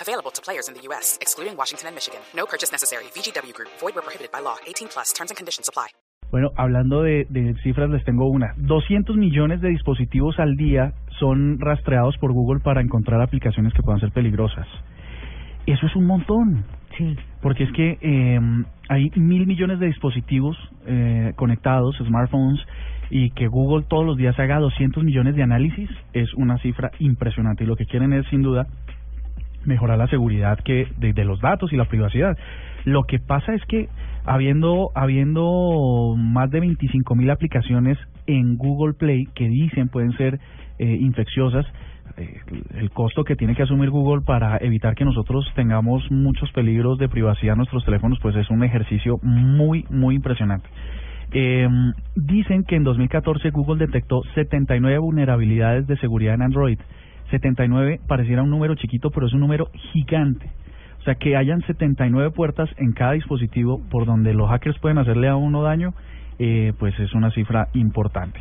Available to players in the U.S., excluding Washington and Michigan. No purchase necessary. VGW Group. Void where prohibited by law. 18 plus. Terms and conditions apply. Bueno, hablando de, de cifras, les tengo una. 200 millones de dispositivos al día son rastreados por Google para encontrar aplicaciones que puedan ser peligrosas. Eso es un montón. Sí. Porque es que eh, hay mil millones de dispositivos eh, conectados, smartphones, y que Google todos los días haga 200 millones de análisis es una cifra impresionante. Y lo que quieren es, sin duda, mejorar la seguridad que de, los datos y la privacidad. Lo que pasa es que habiendo habiendo más de 25 mil aplicaciones en Google Play que dicen pueden ser eh, infecciosas, eh, el costo que tiene que asumir Google para evitar que nosotros tengamos muchos peligros de privacidad en nuestros teléfonos, pues es un ejercicio muy, muy impresionante. Eh, dicen que en 2014 Google detectó 79 vulnerabilidades de seguridad en Android. 79 pareciera un número chiquito, pero es un número gigante. O sea, que hayan 79 puertas en cada dispositivo por donde los hackers pueden hacerle a uno daño, eh, pues es una cifra importante.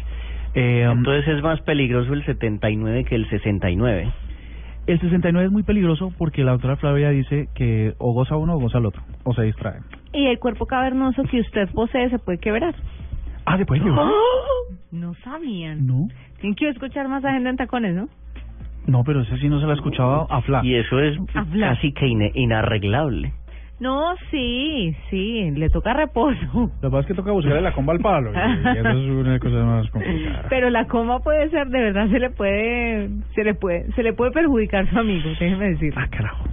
Eh, Entonces es más peligroso el 79 que el 69. El 69 es muy peligroso porque la doctora Flavia dice que o goza uno o goza el otro, o se distrae. Y el cuerpo cavernoso que usted posee se puede quebrar. Ah, ¿se puede quebrar? No sabían. No. Tienen que escuchar más agenda en tacones, ¿no? No, pero ese sí no se lo ha escuchado a Fla. Y eso es casi que ine- inarreglable. No, sí, sí, le toca reposo. Lo que pasa es que toca buscarle la comba al palo. Y eso es una cosa más complicada. Pero la coma puede ser, de verdad, se le puede, se le puede, se le puede perjudicar a su amigo, déjeme decir. Ah, carajo.